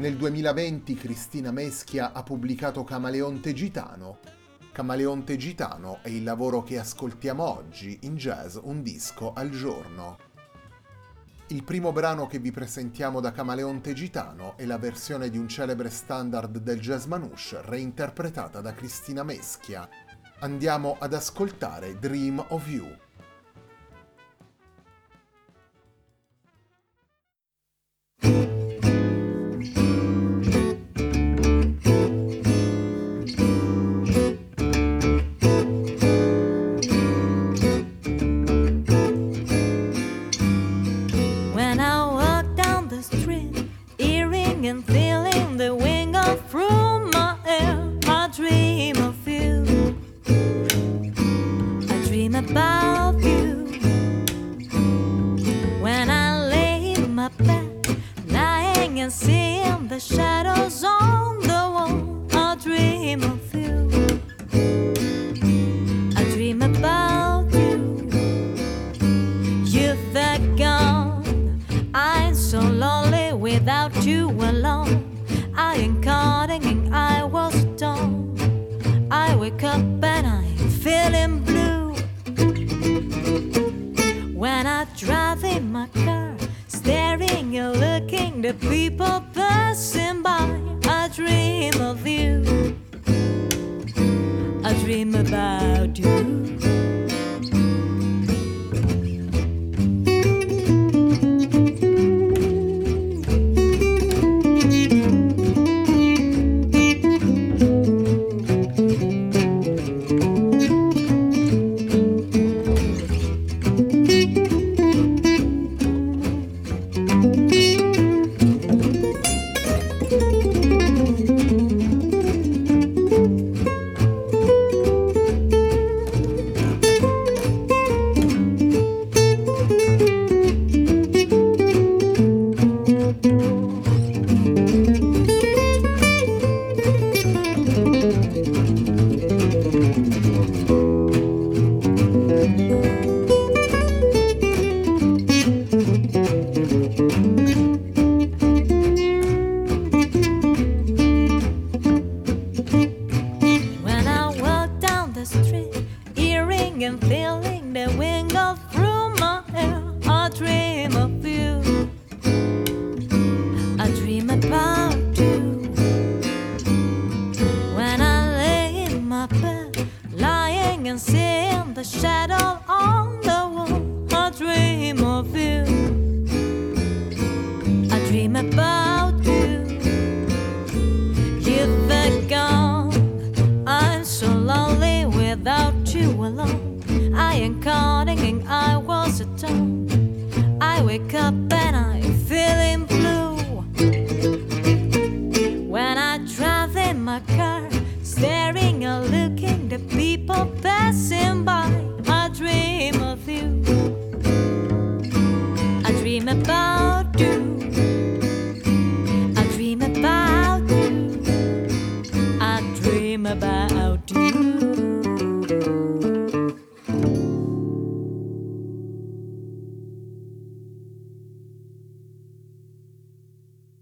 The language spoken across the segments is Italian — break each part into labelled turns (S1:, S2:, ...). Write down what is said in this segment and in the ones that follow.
S1: Nel 2020 Cristina Meschia ha pubblicato Camaleonte Gitano. Camaleonte Gitano è il lavoro che ascoltiamo oggi in jazz un disco al giorno. Il primo brano che vi presentiamo da Camaleonte Gitano è la versione di un celebre standard del jazz manouche reinterpretata da Cristina Meschia. Andiamo ad ascoltare Dream of You.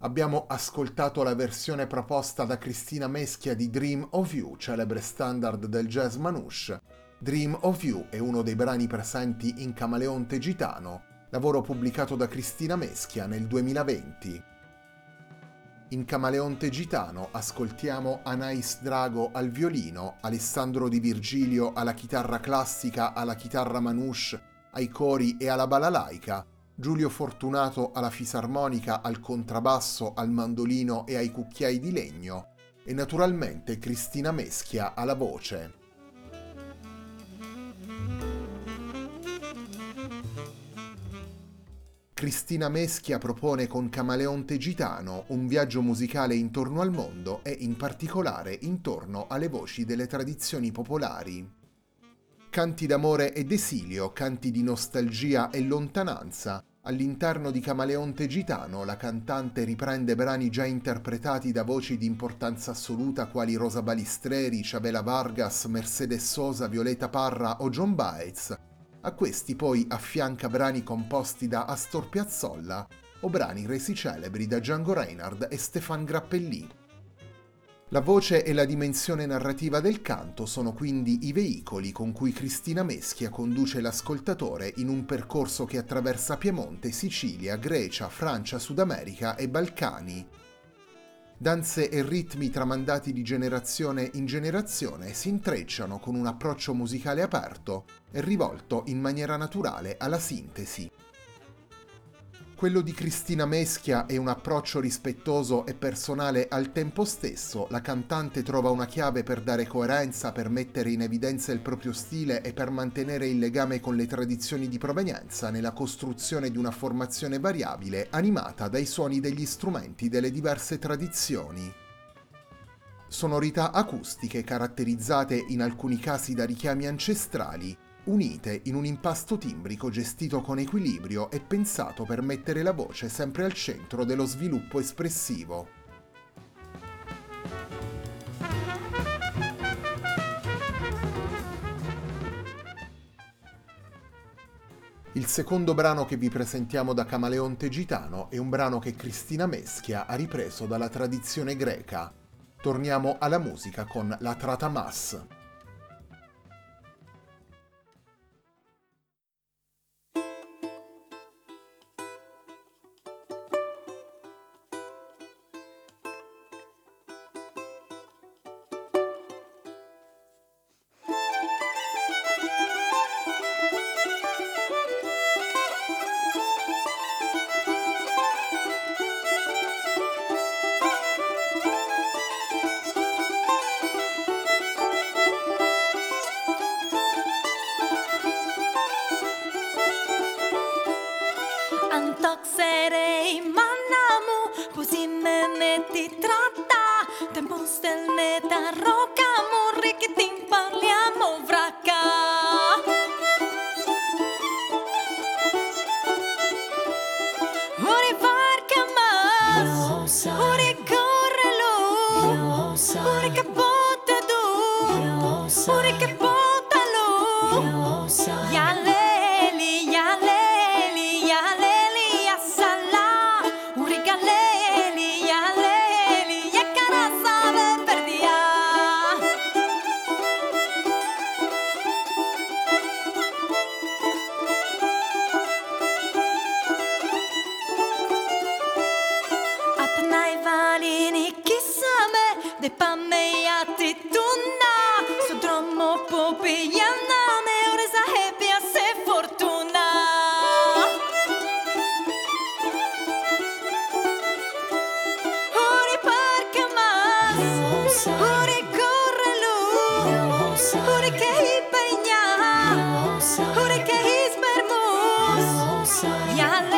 S1: Abbiamo ascoltato la versione proposta da Cristina Meschia di Dream of You, celebre standard del jazz manouche. Dream of You è uno dei brani presenti in Camaleonte Gitano, lavoro pubblicato da Cristina Meschia nel 2020. In Camaleonte Gitano ascoltiamo Anais Drago al violino, Alessandro Di Virgilio alla chitarra classica, alla chitarra manouche, ai cori e alla balalaica, Giulio Fortunato alla fisarmonica, al contrabbasso, al mandolino e ai cucchiai di legno e naturalmente Cristina Meschia alla voce. Cristina Meschia propone con Camaleonte Gitano un viaggio musicale intorno al mondo e in particolare intorno alle voci delle tradizioni popolari. Canti d'amore ed esilio, canti di nostalgia e lontananza, All'interno di Camaleonte Gitano la cantante riprende brani già interpretati da voci di importanza assoluta quali Rosa Balistreri, Chavela Vargas, Mercedes Sosa, Violeta Parra o John Baez. A questi poi affianca brani composti da Astor Piazzolla o brani resi celebri da Django Reinhardt e Stefan Grappellì. La voce e la dimensione narrativa del canto sono quindi i veicoli con cui Cristina Meschia conduce l'ascoltatore in un percorso che attraversa Piemonte, Sicilia, Grecia, Francia, Sud America e Balcani. Danze e ritmi tramandati di generazione in generazione si intrecciano con un approccio musicale aperto e rivolto in maniera naturale alla sintesi. Quello di Cristina Meschia è un approccio rispettoso e personale al tempo stesso. La cantante trova una chiave per dare coerenza, per mettere in evidenza il proprio stile e per mantenere il legame con le tradizioni di provenienza nella costruzione di una formazione variabile animata dai suoni degli strumenti delle diverse tradizioni. Sonorità acustiche caratterizzate in alcuni casi da richiami ancestrali, unite in un impasto timbrico gestito con equilibrio e pensato per mettere la voce sempre al centro dello sviluppo espressivo. Il secondo brano che vi presentiamo da Camaleonte Gitano è un brano che Cristina Meschia ha ripreso dalla tradizione greca. Torniamo alla musica con la Tratamas.
S2: planeta rojo. Yeah.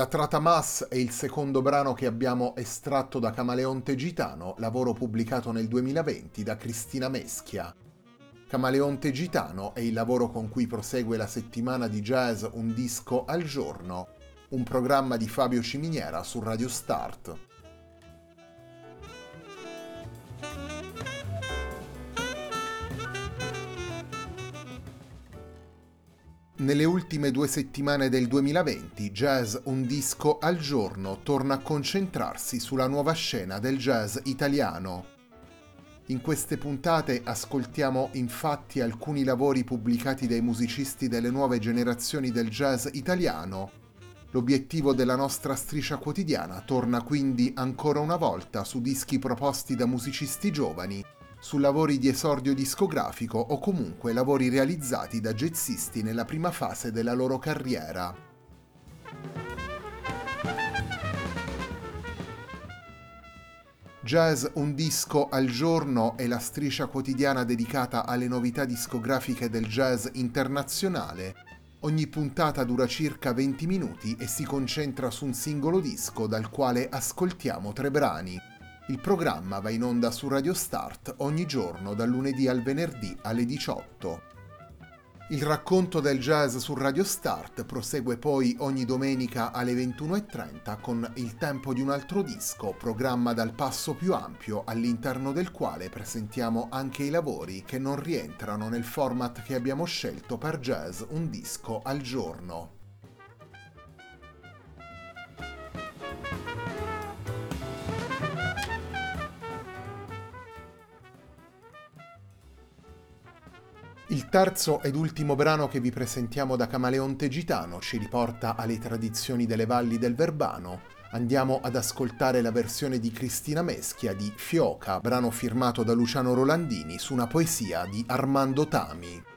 S1: La Tratamas è il secondo brano che abbiamo estratto da Camaleonte Gitano, lavoro pubblicato nel 2020 da Cristina Meschia. Camaleonte Gitano è il lavoro con cui prosegue la settimana di jazz Un disco al giorno, un programma di Fabio Ciminiera su Radio Start. Nelle ultime due settimane del 2020, Jazz Un disco al giorno torna a concentrarsi sulla nuova scena del jazz italiano. In queste puntate ascoltiamo infatti alcuni lavori pubblicati dai musicisti delle nuove generazioni del jazz italiano. L'obiettivo della nostra striscia quotidiana torna quindi ancora una volta su dischi proposti da musicisti giovani su lavori di esordio discografico o comunque lavori realizzati da jazzisti nella prima fase della loro carriera. Jazz Un disco al giorno è la striscia quotidiana dedicata alle novità discografiche del jazz internazionale. Ogni puntata dura circa 20 minuti e si concentra su un singolo disco dal quale ascoltiamo tre brani. Il programma va in onda su Radio Start ogni giorno dal lunedì al venerdì alle 18. Il racconto del jazz su Radio Start prosegue poi ogni domenica alle 21.30 con Il tempo di un altro disco, programma dal passo più ampio all'interno del quale presentiamo anche i lavori che non rientrano nel format che abbiamo scelto per jazz un disco al giorno. Il terzo ed ultimo brano che vi presentiamo da Camaleonte Gitano ci riporta alle tradizioni delle valli del Verbano. Andiamo ad ascoltare la versione di Cristina Meschia di Fioca, brano firmato da Luciano Rolandini su una poesia di Armando Tami.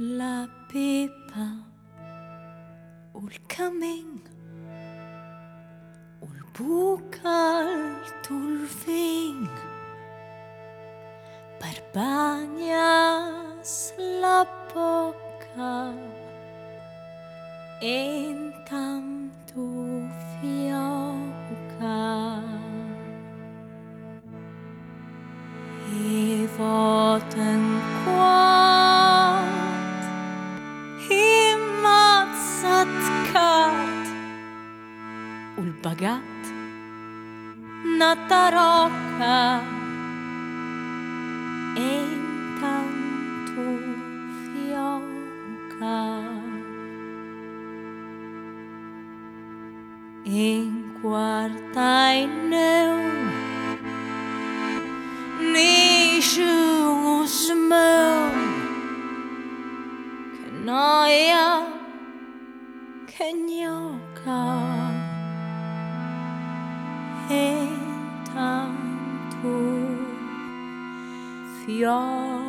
S2: la pipa o il camin o il bucal tul vin per bagnas la bocca en ったろうか。Fioca.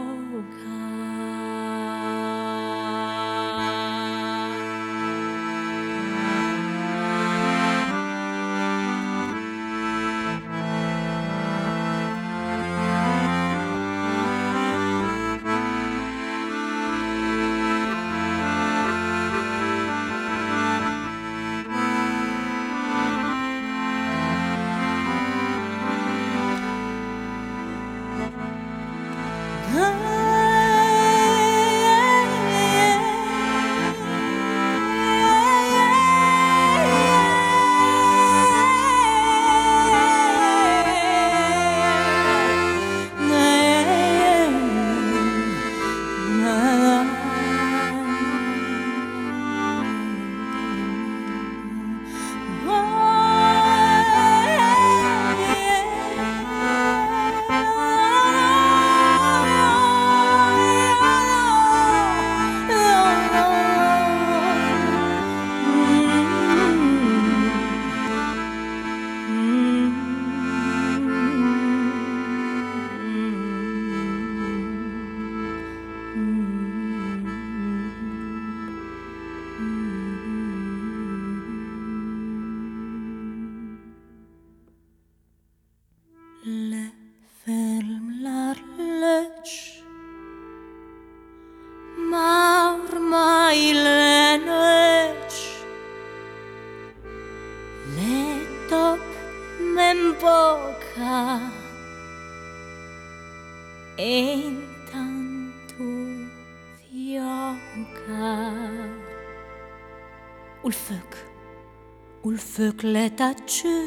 S2: Ul foc le tacciu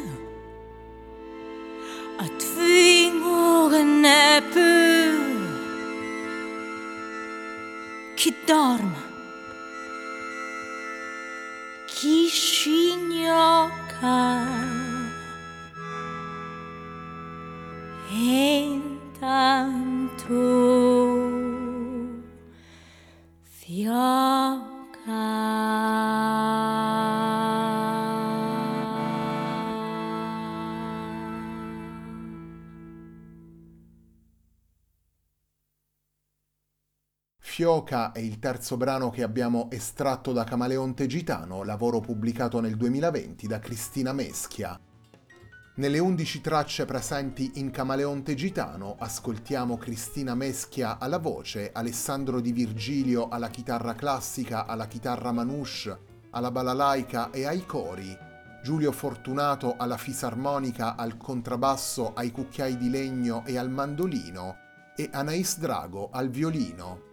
S2: a tvingore pur chi dorme chi scignocca e intanto fioca
S1: Fioca è il terzo brano che abbiamo estratto da Camaleonte Gitano, lavoro pubblicato nel 2020 da Cristina Meschia. Nelle 11 tracce presenti in Camaleonte Gitano ascoltiamo Cristina Meschia alla voce, Alessandro Di Virgilio alla chitarra classica, alla chitarra manouche, alla balalaica e ai cori, Giulio Fortunato alla fisarmonica, al contrabbasso, ai cucchiai di legno e al mandolino e Anais Drago al violino.